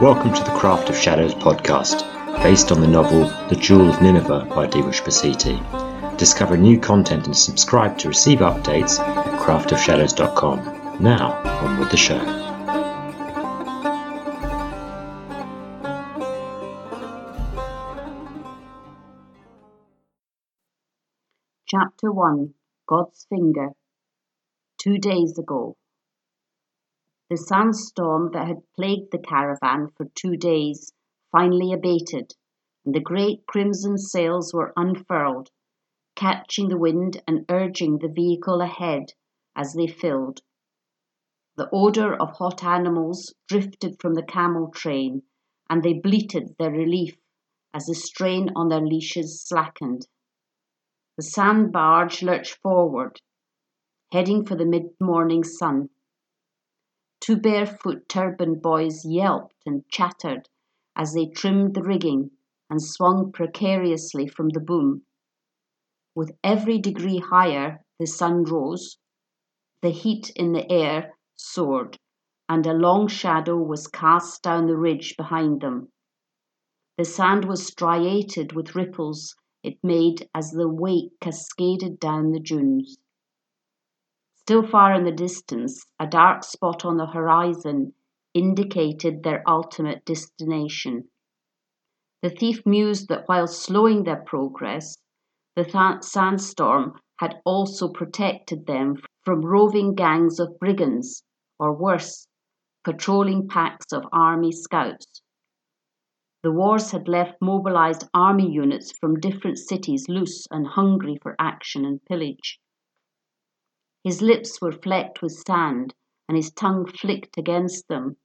Welcome to the Craft of Shadows podcast, based on the novel The Jewel of Nineveh by Dibush Basiti. Discover new content and subscribe to receive updates at craftofshadows.com. Now, on with the show. Chapter 1 God's Finger Two days ago. The sandstorm that had plagued the caravan for two days finally abated, and the great crimson sails were unfurled, catching the wind and urging the vehicle ahead as they filled. The odour of hot animals drifted from the camel train, and they bleated their relief as the strain on their leashes slackened. The sand barge lurched forward, heading for the mid morning sun. Two barefoot turbaned boys yelped and chattered as they trimmed the rigging and swung precariously from the boom. With every degree higher the sun rose, the heat in the air soared, and a long shadow was cast down the ridge behind them. The sand was striated with ripples it made as the wake cascaded down the dunes. Still far in the distance, a dark spot on the horizon indicated their ultimate destination. The thief mused that while slowing their progress, the th- sandstorm had also protected them from roving gangs of brigands, or worse, patrolling packs of army scouts. The wars had left mobilized army units from different cities loose and hungry for action and pillage. His lips were flecked with sand, and his tongue flicked against them.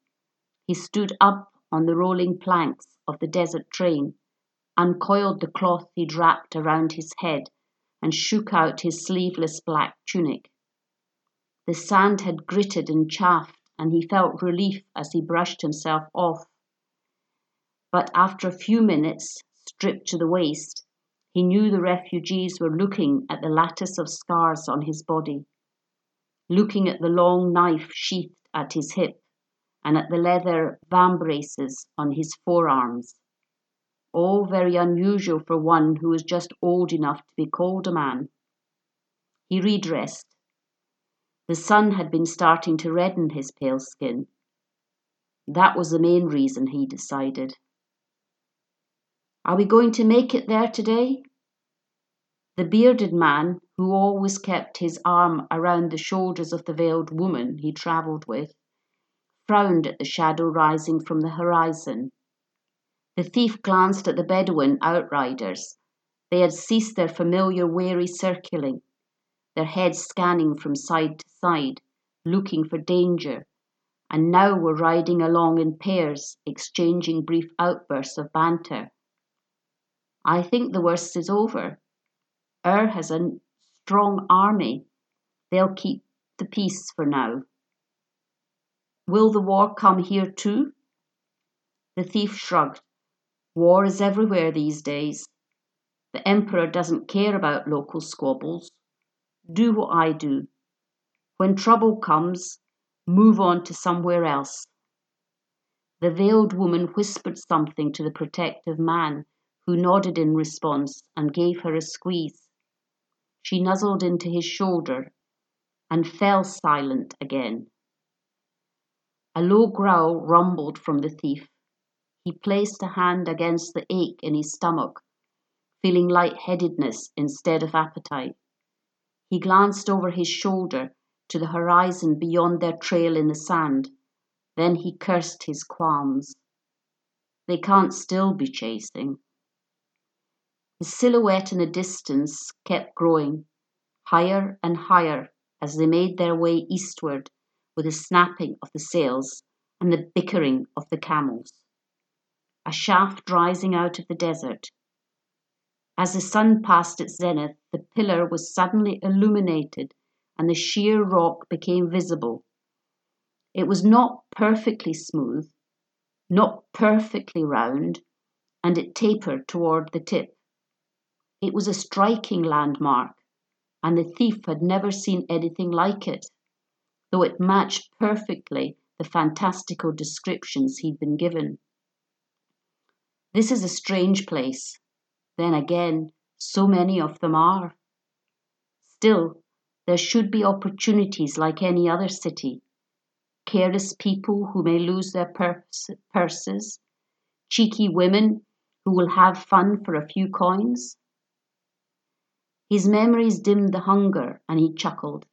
He stood up on the rolling planks of the desert train, uncoiled the cloth he'd wrapped around his head, and shook out his sleeveless black tunic. The sand had gritted and chaffed, and he felt relief as he brushed himself off. But after a few minutes, stripped to the waist, he knew the refugees were looking at the lattice of scars on his body looking at the long knife sheathed at his hip and at the leather vambraces on his forearms. All very unusual for one who was just old enough to be called a man. He redressed. The sun had been starting to redden his pale skin. That was the main reason, he decided. Are we going to make it there today? The bearded man, who always kept his arm around the shoulders of the veiled woman he travelled with, frowned at the shadow rising from the horizon. The thief glanced at the Bedouin outriders. They had ceased their familiar wary circling, their heads scanning from side to side, looking for danger, and now were riding along in pairs, exchanging brief outbursts of banter. I think the worst is over, Ur has a strong army. They'll keep the peace for now. Will the war come here too? The thief shrugged. War is everywhere these days. The emperor doesn't care about local squabbles. Do what I do. When trouble comes, move on to somewhere else. The veiled woman whispered something to the protective man, who nodded in response and gave her a squeeze. She nuzzled into his shoulder and fell silent again. A low growl rumbled from the thief. He placed a hand against the ache in his stomach, feeling light-headedness instead of appetite. He glanced over his shoulder to the horizon beyond their trail in the sand. Then he cursed his qualms. They can't still be chasing. The silhouette in the distance kept growing, higher and higher as they made their way eastward with the snapping of the sails and the bickering of the camels. A shaft rising out of the desert. As the sun passed its zenith, the pillar was suddenly illuminated and the sheer rock became visible. It was not perfectly smooth, not perfectly round, and it tapered toward the tip. It was a striking landmark, and the thief had never seen anything like it, though it matched perfectly the fantastical descriptions he'd been given. This is a strange place. Then again, so many of them are. Still, there should be opportunities like any other city. Careless people who may lose their purse, purses, cheeky women who will have fun for a few coins. His memories dimmed the hunger, and he chuckled.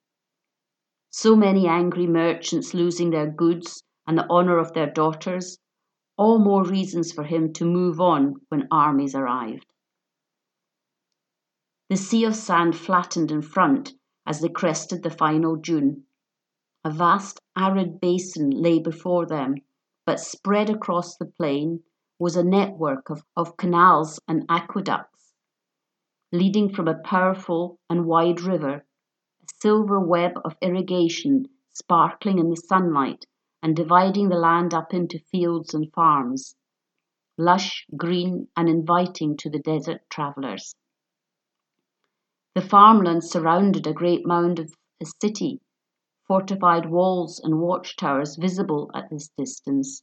So many angry merchants losing their goods and the honour of their daughters, all more reasons for him to move on when armies arrived. The sea of sand flattened in front as they crested the final dune. A vast arid basin lay before them, but spread across the plain was a network of, of canals and aqueducts, leading from a powerful and wide river, a silver web of irrigation sparkling in the sunlight and dividing the land up into fields and farms, lush, green, and inviting to the desert travellers. The farmland surrounded a great mound of a city, fortified walls and watchtowers visible at this distance.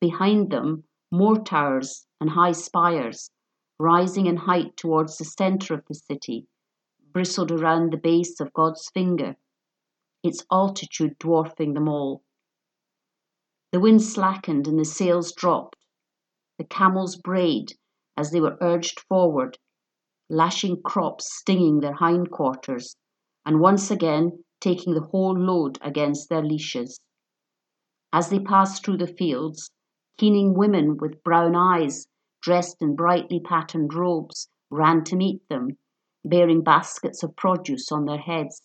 Behind them, more towers and high spires, rising in height towards the centre of the city, bristled around the base of God's finger, its altitude dwarfing them all. The wind slackened and the sails dropped. The camels brayed as they were urged forward lashing crops stinging their hindquarters, and once again taking the whole load against their leashes. As they passed through the fields, keening women with brown eyes, dressed in brightly patterned robes, ran to meet them, bearing baskets of produce on their heads.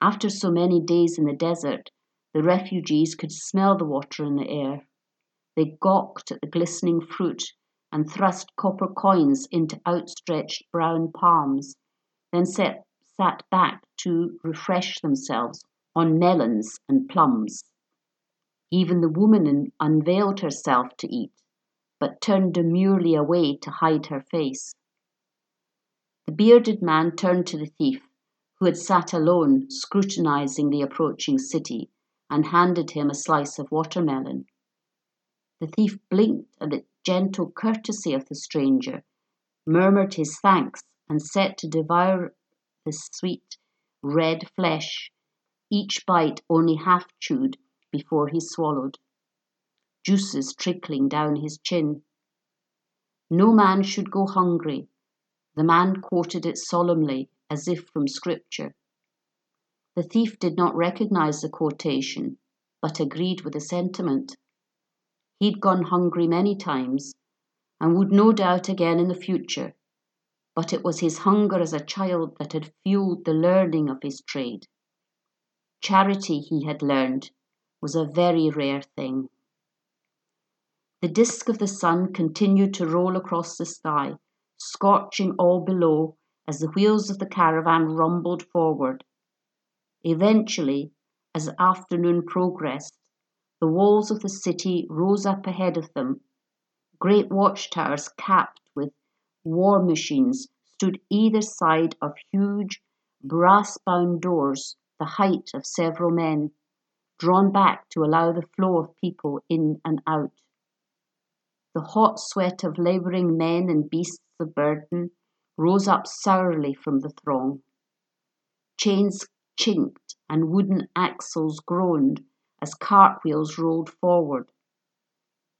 After so many days in the desert, the refugees could smell the water in the air. They gawked at the glistening fruit and thrust copper coins into outstretched brown palms, then set, sat back to refresh themselves on melons and plums. Even the woman unveiled herself to eat, but turned demurely away to hide her face. The bearded man turned to the thief, who had sat alone scrutinizing the approaching city, and handed him a slice of watermelon. The thief blinked at the gentle courtesy of the stranger, murmured his thanks, and set to devour the sweet red flesh, each bite only half chewed before he swallowed, juices trickling down his chin. No man should go hungry. The man quoted it solemnly, as if from scripture. The thief did not recognize the quotation, but agreed with the sentiment. He'd gone hungry many times, and would no doubt again in the future, but it was his hunger as a child that had fueled the learning of his trade. Charity, he had learned, was a very rare thing. The disk of the sun continued to roll across the sky, scorching all below as the wheels of the caravan rumbled forward. Eventually, as afternoon progressed, the walls of the city rose up ahead of them. Great watchtowers capped with war machines stood either side of huge brass bound doors the height of several men, drawn back to allow the flow of people in and out. The hot sweat of labouring men and beasts of burden rose up sourly from the throng. Chains chinked and wooden axles groaned as cartwheels rolled forward.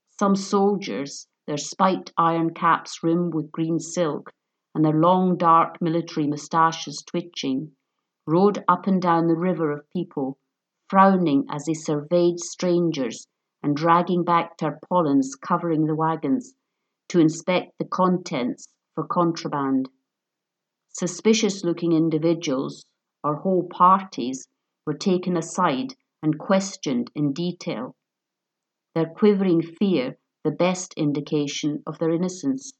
Some soldiers, their spiked iron caps rimmed with green silk and their long dark military moustaches twitching, rode up and down the river of people, frowning as they surveyed strangers and dragging back tarpaulins covering the wagons to inspect the contents for contraband. Suspicious looking individuals, or whole parties, were taken aside and questioned in detail, their quivering fear the best indication of their innocence.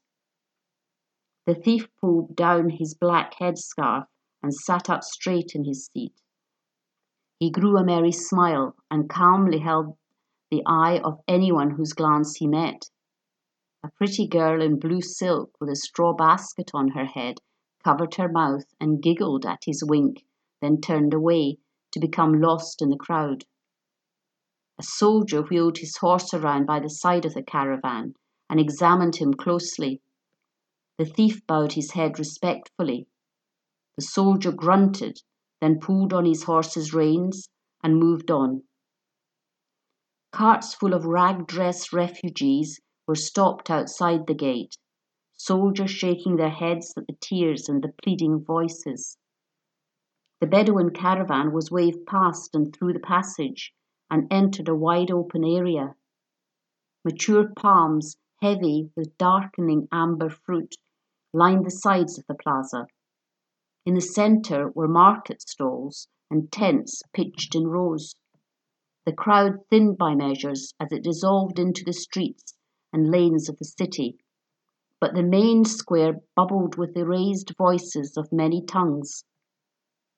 The thief pulled down his black headscarf and sat up straight in his seat. He grew a merry smile and calmly held the eye of anyone whose glance he met. A pretty girl in blue silk with a straw basket on her head covered her mouth and giggled at his wink, then turned away to become lost in the crowd. A soldier wheeled his horse around by the side of the caravan and examined him closely. The thief bowed his head respectfully. The soldier grunted, then pulled on his horse's reins and moved on. Carts full of rag dressed refugees were stopped outside the gate, soldiers shaking their heads at the tears and the pleading voices. The Bedouin caravan was waved past and through the passage and entered a wide open area. Mature palms, heavy with darkening amber fruit, lined the sides of the plaza. In the centre were market stalls and tents pitched in rows. The crowd thinned by measures as it dissolved into the streets and lanes of the city, but the main square bubbled with the raised voices of many tongues.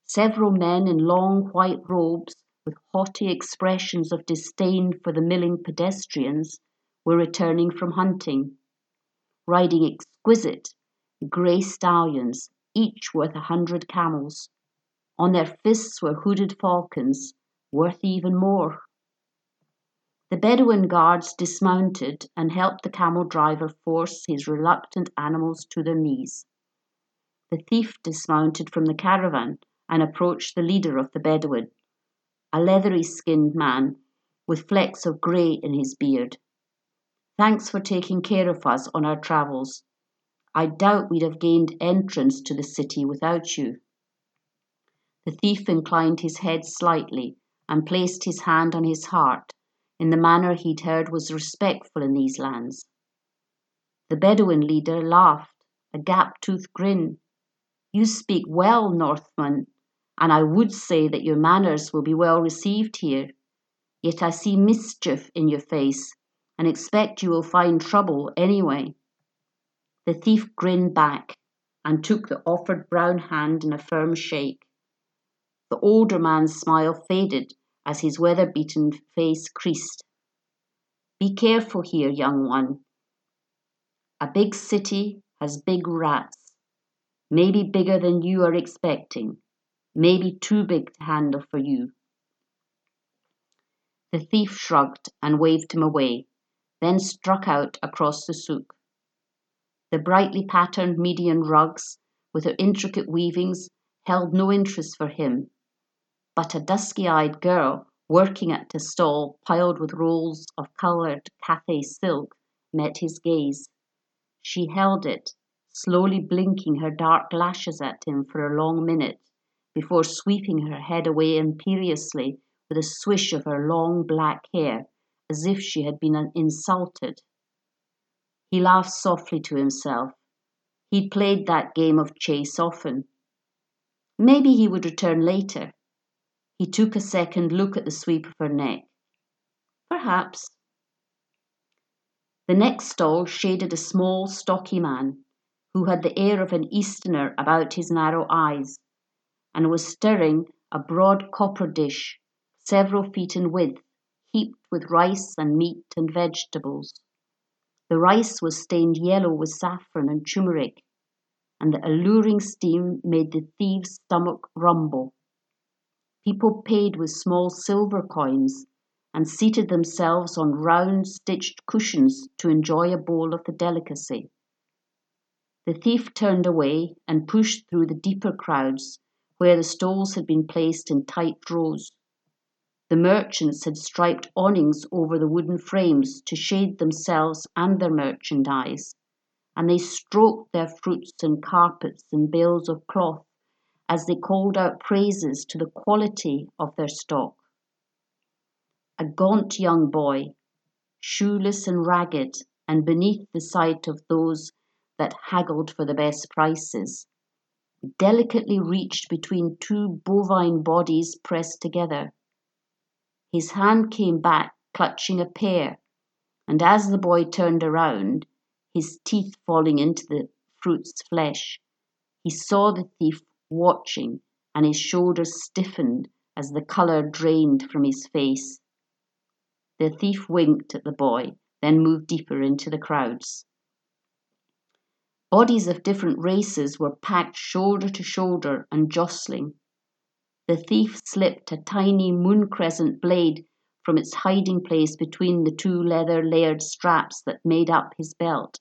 Several men in long white robes with haughty expressions of disdain for the milling pedestrians, were returning from hunting, riding exquisite grey stallions, each worth a hundred camels. On their fists were hooded falcons, worth even more. The Bedouin guards dismounted and helped the camel driver force his reluctant animals to their knees. The thief dismounted from the caravan and approached the leader of the Bedouin, a leathery skinned man with flecks of grey in his beard. Thanks for taking care of us on our travels. I doubt we'd have gained entrance to the city without you. The thief inclined his head slightly and placed his hand on his heart in the manner he'd heard was respectful in these lands. The Bedouin leader laughed, a gap toothed grin. You speak well, Northman, and I would say that your manners will be well received here. Yet I see mischief in your face and expect you will find trouble anyway. The thief grinned back and took the offered brown hand in a firm shake. The older man's smile faded as his weather beaten face creased. Be careful here, young one. A big city has big rats, maybe bigger than you are expecting maybe too big to handle for you. The thief shrugged and waved him away, then struck out across the souk. The brightly patterned Median rugs, with their intricate weavings, held no interest for him, but a dusky eyed girl working at a stall piled with rolls of coloured Cathay silk met his gaze. She held it, slowly blinking her dark lashes at him for a long minute before sweeping her head away imperiously with a swish of her long black hair, as if she had been insulted. He laughed softly to himself. He'd played that game of chase often. Maybe he would return later. He took a second look at the sweep of her neck. Perhaps. The next stall shaded a small, stocky man who had the air of an Easterner about his narrow eyes and was stirring a broad copper dish, several feet in width, heaped with rice and meat and vegetables. The rice was stained yellow with saffron and turmeric, and the alluring steam made the thief's stomach rumble. People paid with small silver coins and seated themselves on round stitched cushions to enjoy a bowl of the delicacy. The thief turned away and pushed through the deeper crowds where the stalls had been placed in tight rows. The merchants had striped awnings over the wooden frames to shade themselves and their merchandise, and they stroked their fruits and carpets and bales of cloth as they called out praises to the quality of their stock. A gaunt young boy, shoeless and ragged, and beneath the sight of those that haggled for the best prices, delicately reached between two bovine bodies pressed together. His hand came back clutching a pear, and as the boy turned around, his teeth falling into the fruit's flesh, he saw the thief watching, and his shoulders stiffened as the colour drained from his face. The thief winked at the boy, then moved deeper into the crowds. Bodies of different races were packed shoulder to shoulder and jostling. The thief slipped a tiny moon crescent blade from its hiding place between the two leather layered straps that made up his belt.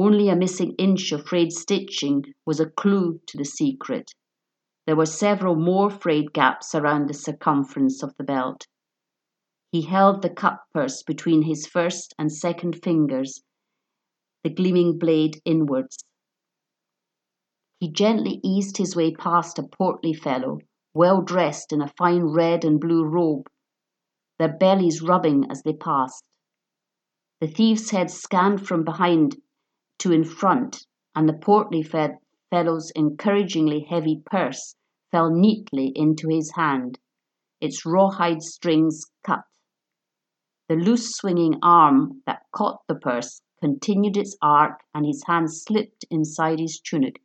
Only a missing inch of frayed stitching was a clue to the secret. There were several more frayed gaps around the circumference of the belt. He held the cut purse between his first and second fingers, the gleaming blade inwards. He gently eased his way past a portly fellow, well dressed in a fine red and blue robe, their bellies rubbing as they passed. The thief's head scanned from behind to in front, and the portly fellow's encouragingly heavy purse fell neatly into his hand, its rawhide strings cut. The loose swinging arm that caught the purse continued its arc, and his hand slipped inside his tunic,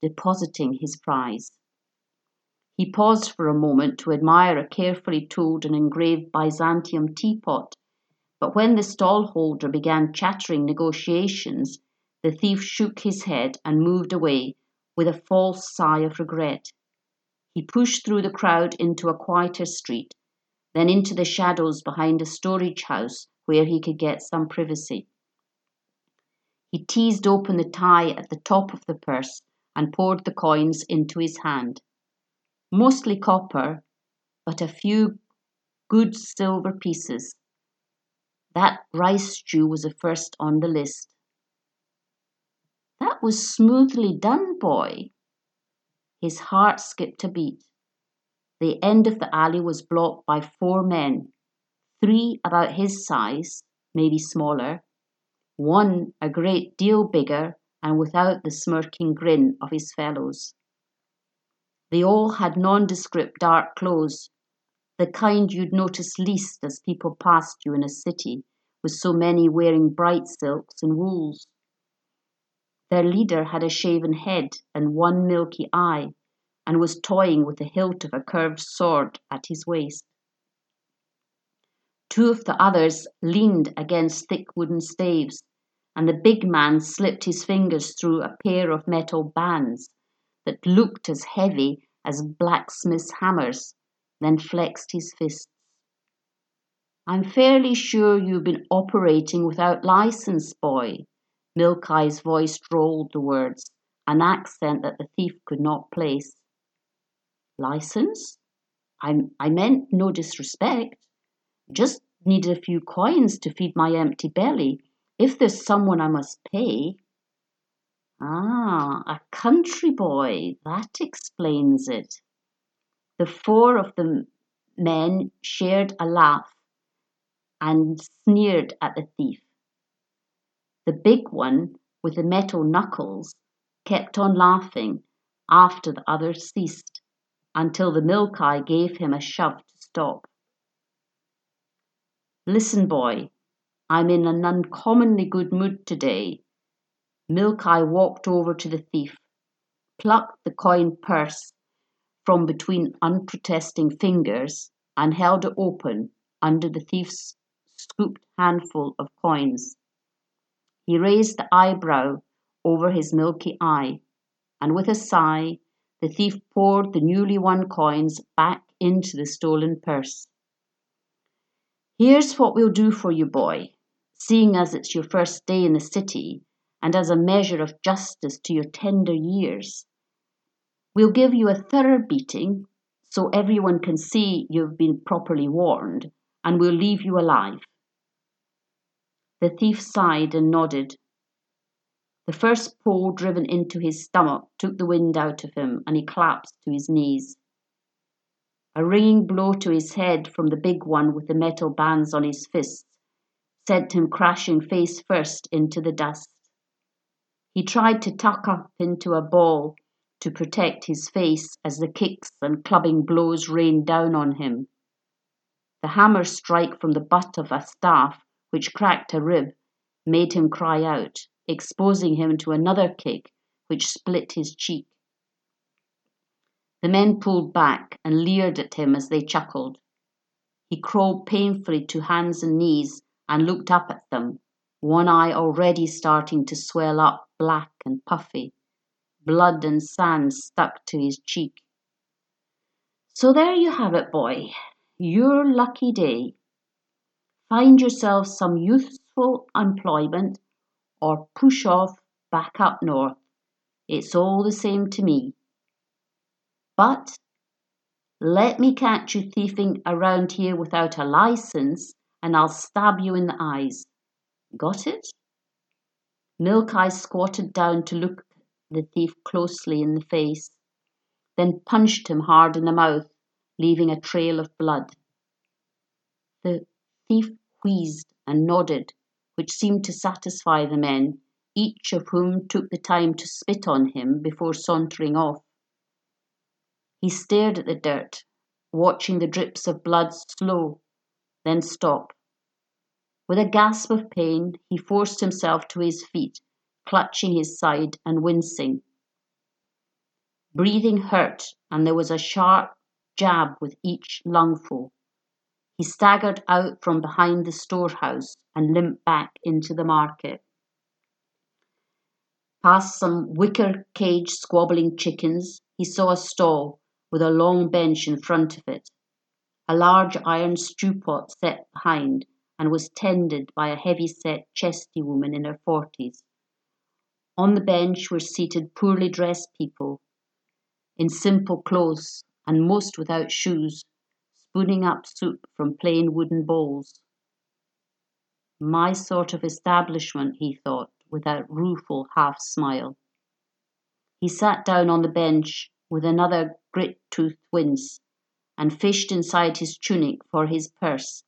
depositing his prize. He paused for a moment to admire a carefully tooled and engraved Byzantium teapot, but when the stall holder began chattering negotiations, the thief shook his head and moved away with a false sigh of regret. He pushed through the crowd into a quieter street, then into the shadows behind a storage house where he could get some privacy. He teased open the tie at the top of the purse and poured the coins into his hand. Mostly copper, but a few good silver pieces. That rice stew was the first on the list. That was smoothly done, boy. His heart skipped a beat. The end of the alley was blocked by four men, three about his size, maybe smaller, one a great deal bigger and without the smirking grin of his fellows. They all had nondescript dark clothes, the kind you'd notice least as people passed you in a city, with so many wearing bright silks and wools. Their leader had a shaven head and one milky eye, and was toying with the hilt of a curved sword at his waist. Two of the others leaned against thick wooden staves, and the big man slipped his fingers through a pair of metal bands that looked as heavy as blacksmith's hammers, then flexed his fists. I'm fairly sure you've been operating without license, boy, Milk voice drawled the words, an accent that the thief could not place. License? I, I meant no disrespect. Just needed a few coins to feed my empty belly. If there's someone I must pay. Ah, a country boy. That explains it. The four of the men shared a laugh and sneered at the thief. The big one, with the metal knuckles, kept on laughing after the others ceased, until the milk eye gave him a shove to stop. Listen, boy, I'm in an uncommonly good mood today. Milk Eye walked over to the thief, plucked the coin purse from between unprotesting fingers, and held it open under the thief's scooped handful of coins. He raised the eyebrow over his milky eye, and with a sigh, the thief poured the newly won coins back into the stolen purse. Here's what we'll do for you, boy, seeing as it's your first day in the city, and as a measure of justice to your tender years. We'll give you a thorough beating so everyone can see you've been properly warned, and we'll leave you alive. The thief sighed and nodded. The first pole driven into his stomach took the wind out of him, and he collapsed to his knees. A ringing blow to his head from the big one with the metal bands on his fists sent him crashing face first into the dust. He tried to tuck up into a ball to protect his face as the kicks and clubbing blows rained down on him. The hammer strike from the butt of a staff which cracked a rib, made him cry out, exposing him to another kick which split his cheek. The men pulled back and leered at him as they chuckled. He crawled painfully to hands and knees and looked up at them, one eye already starting to swell up black and puffy. Blood and sand stuck to his cheek. So there you have it, boy. your lucky day. Find yourself some useful employment or push off back up north. It's all the same to me. But let me catch you thieving around here without a license, and I'll stab you in the eyes. Got it? Milk Eye squatted down to look the thief closely in the face, then punched him hard in the mouth, leaving a trail of blood. The thief wheezed and nodded, which seemed to satisfy the men, each of whom took the time to spit on him before sauntering off. He stared at the dirt, watching the drips of blood slow, then stop. With a gasp of pain, he forced himself to his feet, clutching his side and wincing. Breathing hurt, and there was a sharp jab with each lungful. He staggered out from behind the storehouse and limped back into the market. Past some wicker cage squabbling chickens, he saw a stall with a long bench in front of it. A large iron stew pot set behind and was tended by a heavy set, chesty woman in her forties. On the bench were seated poorly dressed people in simple clothes and most without shoes, spooning up soup from plain wooden bowls. My sort of establishment, he thought, with a rueful half smile. He sat down on the bench with another grit toothed wince and fished inside his tunic for his purse.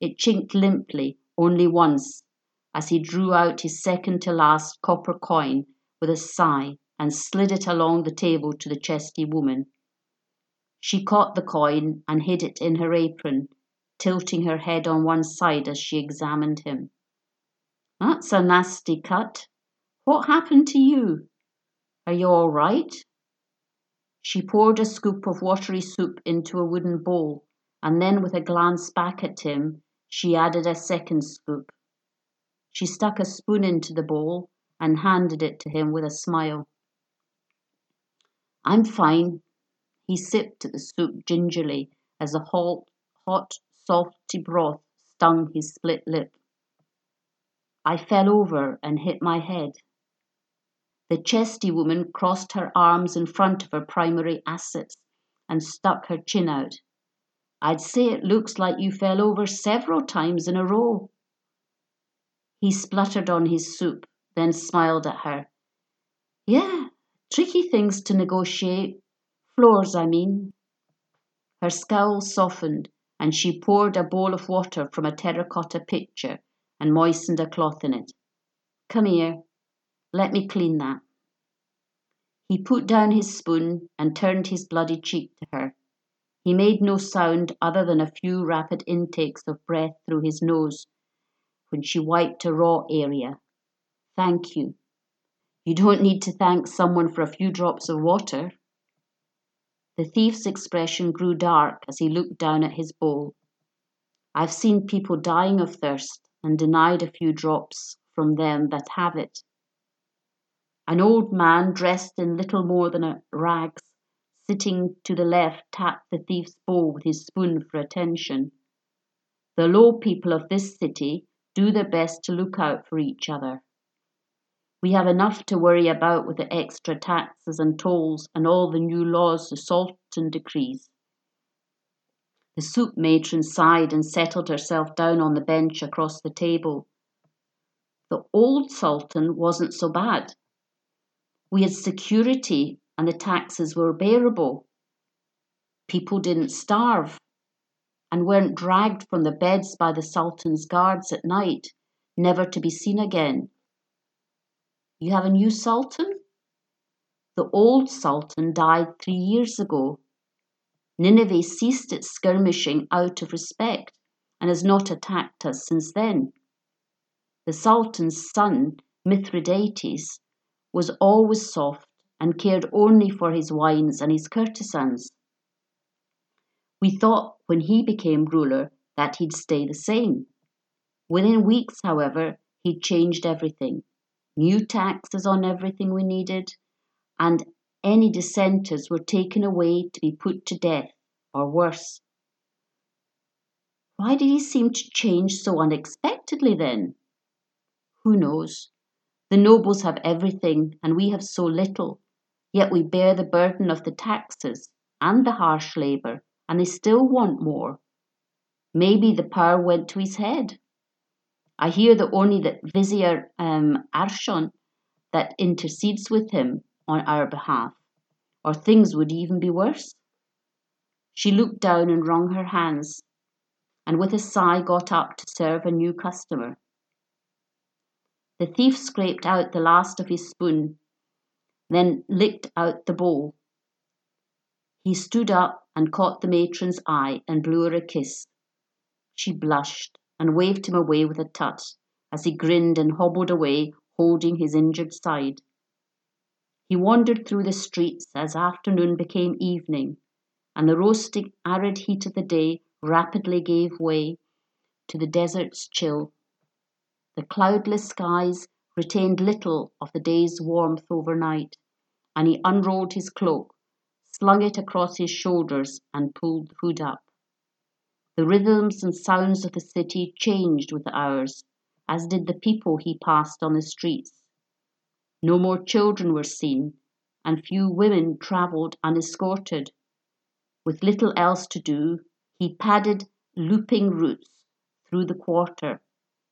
It chinked limply only once as he drew out his second to last copper coin with a sigh and slid it along the table to the chesty woman. She caught the coin and hid it in her apron, tilting her head on one side as she examined him. That's a nasty cut. What happened to you? Are you all right? She poured a scoop of watery soup into a wooden bowl, and then, with a glance back at him, she added a second scoop. She stuck a spoon into the bowl and handed it to him with a smile. I'm fine, he sipped at the soup gingerly as the hot, salty broth stung his split lip. I fell over and hit my head. The chesty woman crossed her arms in front of her primary assets and stuck her chin out. I'd say it looks like you fell over several times in a row. He spluttered on his soup, then smiled at her. Yeah, tricky things to negotiate Floors, I mean. Her scowl softened, and she poured a bowl of water from a terracotta pitcher and moistened a cloth in it. Come here. Let me clean that. He put down his spoon and turned his bloody cheek to her. He made no sound other than a few rapid intakes of breath through his nose when she wiped a raw area. Thank you. You don't need to thank someone for a few drops of water. The thief's expression grew dark as he looked down at his bowl. I've seen people dying of thirst and denied a few drops from them that have it. An old man dressed in little more than rags, sitting to the left, tapped the thief's bowl with his spoon for attention. The low people of this city do their best to look out for each other. We have enough to worry about with the extra taxes and tolls and all the new laws the Sultan decrees. The soup matron sighed and settled herself down on the bench across the table. The old Sultan wasn't so bad. We had security and the taxes were bearable. People didn't starve and weren't dragged from the beds by the Sultan's guards at night, never to be seen again. You have a new sultan? The old sultan died three years ago. Nineveh ceased its skirmishing out of respect and has not attacked us since then. The sultan's son, Mithridates, was always soft and cared only for his wines and his courtesans. We thought when he became ruler that he'd stay the same. Within weeks, however, he'd changed everything new taxes on everything we needed, and any dissenters were taken away to be put to death, or worse. Why did he seem to change so unexpectedly then? Who knows? The nobles have everything, and we have so little, yet we bear the burden of the taxes and the harsh labour, and they still want more. Maybe the power went to his head. I hear that only that Vizier um, Arshon that intercedes with him on our behalf, or things would even be worse. She looked down and wrung her hands, and with a sigh got up to serve a new customer. The thief scraped out the last of his spoon, then licked out the bowl. He stood up and caught the matron's eye and blew her a kiss. She blushed and waved him away with a tut, as he grinned and hobbled away, holding his injured side. He wandered through the streets as afternoon became evening, and the roasting, arid heat of the day rapidly gave way to the desert's chill. The cloudless skies retained little of the day's warmth overnight, and he unrolled his cloak, slung it across his shoulders, and pulled the hood up. The rhythms and sounds of the city changed with the hours, as did the people he passed on the streets. No more children were seen, and few women travelled unescorted. With little else to do, he padded looping routes through the quarter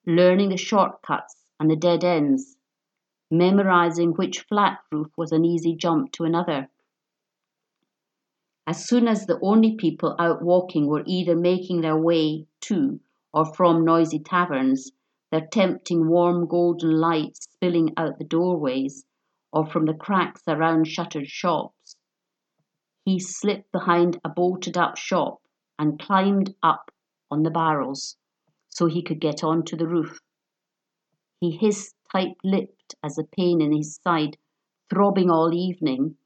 learning the shortcuts and the dead ends, memorizing which flat roof was an easy jump to another. As soon as the only people out walking were either making their way to or from noisy taverns, their tempting warm golden light spilling out the doorways or from the cracks around shuttered shops, he slipped behind a bolted up shop and climbed up on the barrels so he could get on to the roof. He hissed tight lipped as the pain in his side, throbbing all evening,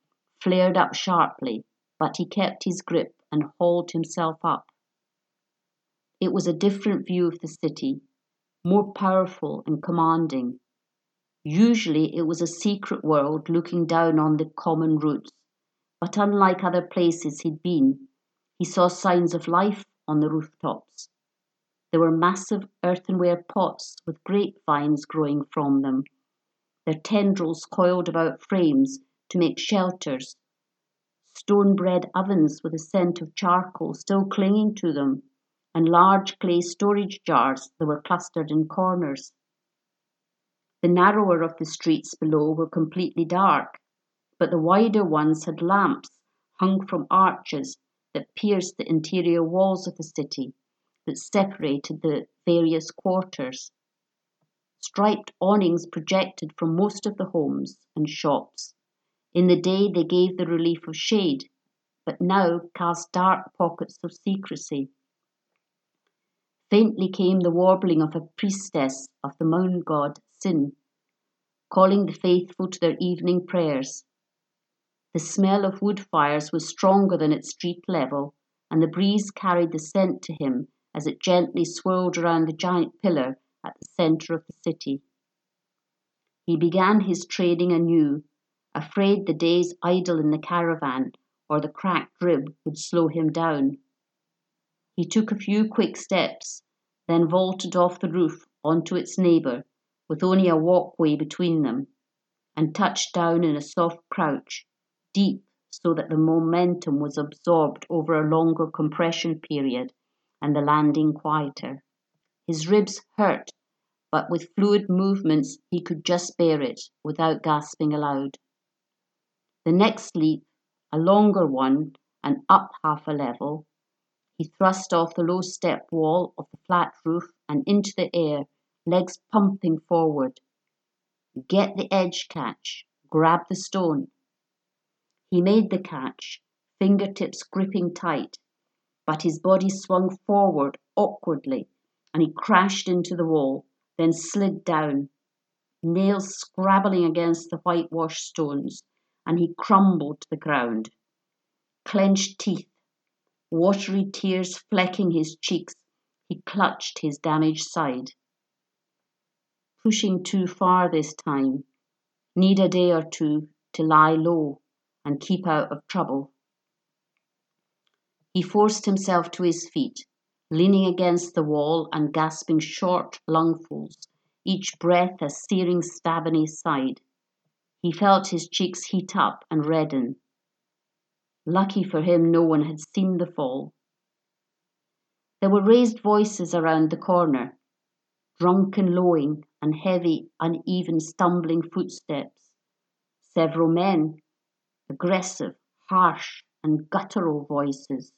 flared up sharply, but he kept his grip and hauled himself up. It was a different view of the city, more powerful and commanding. Usually it was a secret world looking down on the common routes, but unlike other places he'd been, he saw signs of life on the rooftops. There were massive earthenware pots with grapevines growing from them, their tendrils coiled about frames to make shelters, stone bread ovens with a scent of charcoal still clinging to them, and large clay storage jars that were clustered in corners. The narrower of the streets below were completely dark, but the wider ones had lamps hung from arches that pierced the interior walls of the city that separated the various quarters. Striped awnings projected from most of the homes and shops. In the day they gave the relief of shade, but now cast dark pockets of secrecy. Faintly came the warbling of a priestess of the moon god Sin, calling the faithful to their evening prayers. The smell of wood fires was stronger than at street level, and the breeze carried the scent to him as it gently swirled around the giant pillar at the centre of the city. He began his trading anew, afraid the days idle in the caravan or the cracked rib would slow him down. He took a few quick steps, then vaulted off the roof onto its neighbour, with only a walkway between them, and touched down in a soft crouch, deep so that the momentum was absorbed over a longer compression period and the landing quieter. His ribs hurt, but with fluid movements he could just bear it without gasping aloud. The next leap, a longer one and up half a level, he thrust off the low step wall of the flat roof and into the air, legs pumping forward. Get the edge catch, grab the stone. He made the catch, fingertips gripping tight, but his body swung forward awkwardly and he crashed into the wall, then slid down, nails scrabbling against the whitewashed stones, and he crumbled to the ground. Clenched teeth, watery tears flecking his cheeks, he clutched his damaged side. Pushing too far this time, need a day or two to lie low and keep out of trouble. He forced himself to his feet, leaning against the wall and gasping short lungfuls, each breath a searing stab in his side. He felt his cheeks heat up and redden. Lucky for him, no one had seen the fall. There were raised voices around the corner, drunken lowing and heavy, uneven, stumbling footsteps. Several men, aggressive, harsh, and guttural voices.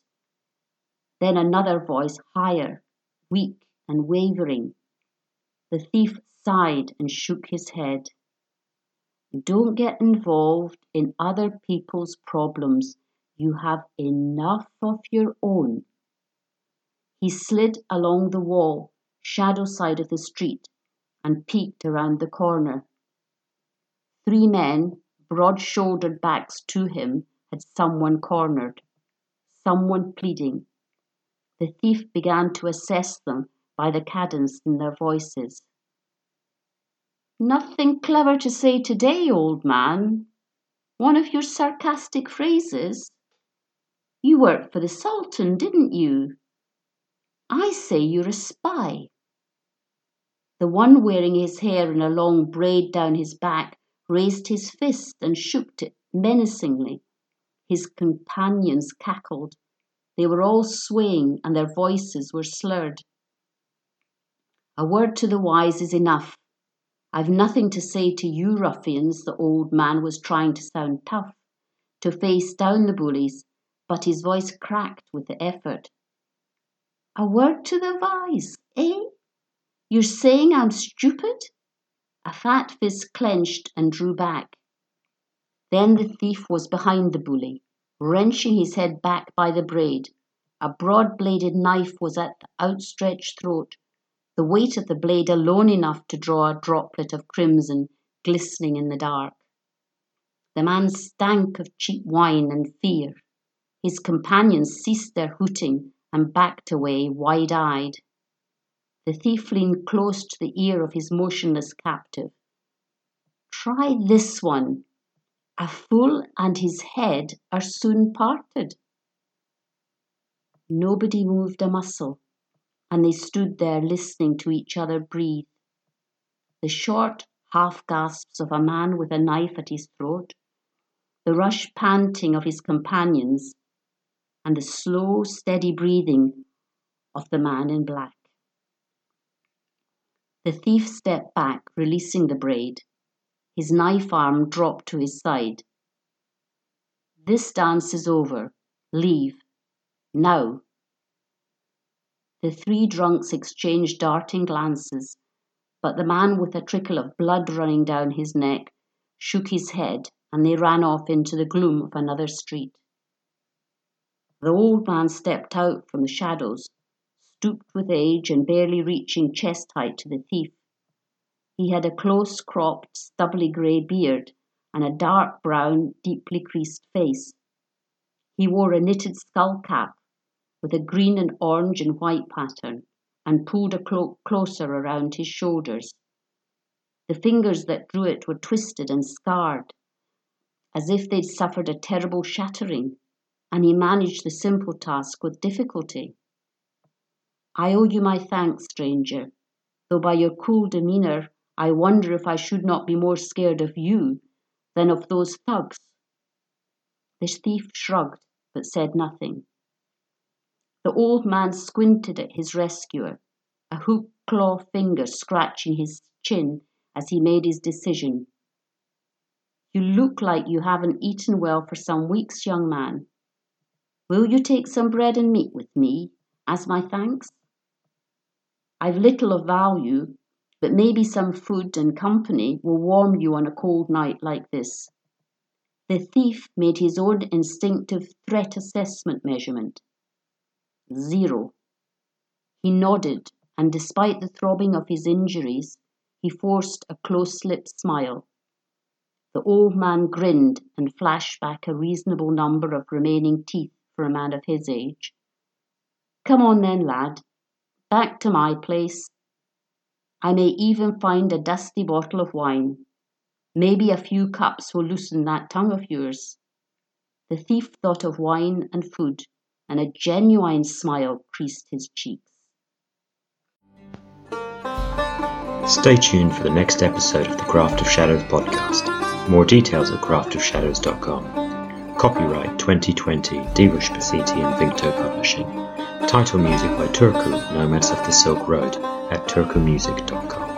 Then another voice, higher, weak and wavering. The thief sighed and shook his head. Don't get involved in other people's problems. You have enough of your own. He slid along the wall, shadow side of the street, and peeked around the corner. Three men, broad shouldered backs to him, had someone cornered, someone pleading. The thief began to assess them by the cadence in their voices. Nothing clever to say today, old man. One of your sarcastic phrases. You worked for the Sultan, didn't you? I say you're a spy. The one wearing his hair in a long braid down his back raised his fist and shook it menacingly. His companions cackled. They were all swaying, and their voices were slurred. A word to the wise is enough. I've nothing to say to you ruffians. The old man was trying to sound tough, to face down the bullies, but his voice cracked with the effort. A word to the wise, eh? You're saying I'm stupid? A fat fist clenched and drew back. Then the thief was behind the bully wrenching his head back by the braid. A broad bladed knife was at the outstretched throat, the weight of the blade alone enough to draw a droplet of crimson glistening in the dark. The man stank of cheap wine and fear. His companions ceased their hooting and backed away wide eyed. The thief leaned close to the ear of his motionless captive. Try this one, a fool and his head are soon parted. Nobody moved a muscle, and they stood there listening to each other breathe. The short half gasps of a man with a knife at his throat, the rush panting of his companions, and the slow, steady breathing of the man in black. The thief stepped back, releasing the braid, his knife arm dropped to his side. This dance is over. Leave. Now. The three drunks exchanged darting glances, but the man with a trickle of blood running down his neck shook his head and they ran off into the gloom of another street. The old man stepped out from the shadows, stooped with age and barely reaching chest height to the thief. He had a close cropped, stubbly grey beard and a dark brown, deeply creased face. He wore a knitted skull cap with a green and orange and white pattern and pulled a cloak closer around his shoulders. The fingers that drew it were twisted and scarred, as if they'd suffered a terrible shattering, and he managed the simple task with difficulty. I owe you my thanks, stranger, though by your cool demeanour I wonder if I should not be more scared of you than of those thugs. The thief shrugged, but said nothing. The old man squinted at his rescuer, a hook claw finger scratching his chin as he made his decision. You look like you haven't eaten well for some weeks, young man. Will you take some bread and meat with me as my thanks? I've little of value, but maybe some food and company will warm you on a cold night like this. The thief made his own instinctive threat assessment measurement. Zero. He nodded, and despite the throbbing of his injuries, he forced a close lipped smile. The old man grinned and flashed back a reasonable number of remaining teeth for a man of his age. Come on then, lad. Back to my place I may even find a dusty bottle of wine. Maybe a few cups will loosen that tongue of yours. The thief thought of wine and food and a genuine smile creased his cheeks. Stay tuned for the next episode of the Craft of Shadows podcast. More details at craftofshadows.com. Copyright 2020 Divush Basiti and Vincto Publishing. Title music by Turku, Nomads of the Silk Road at turkumusic.com.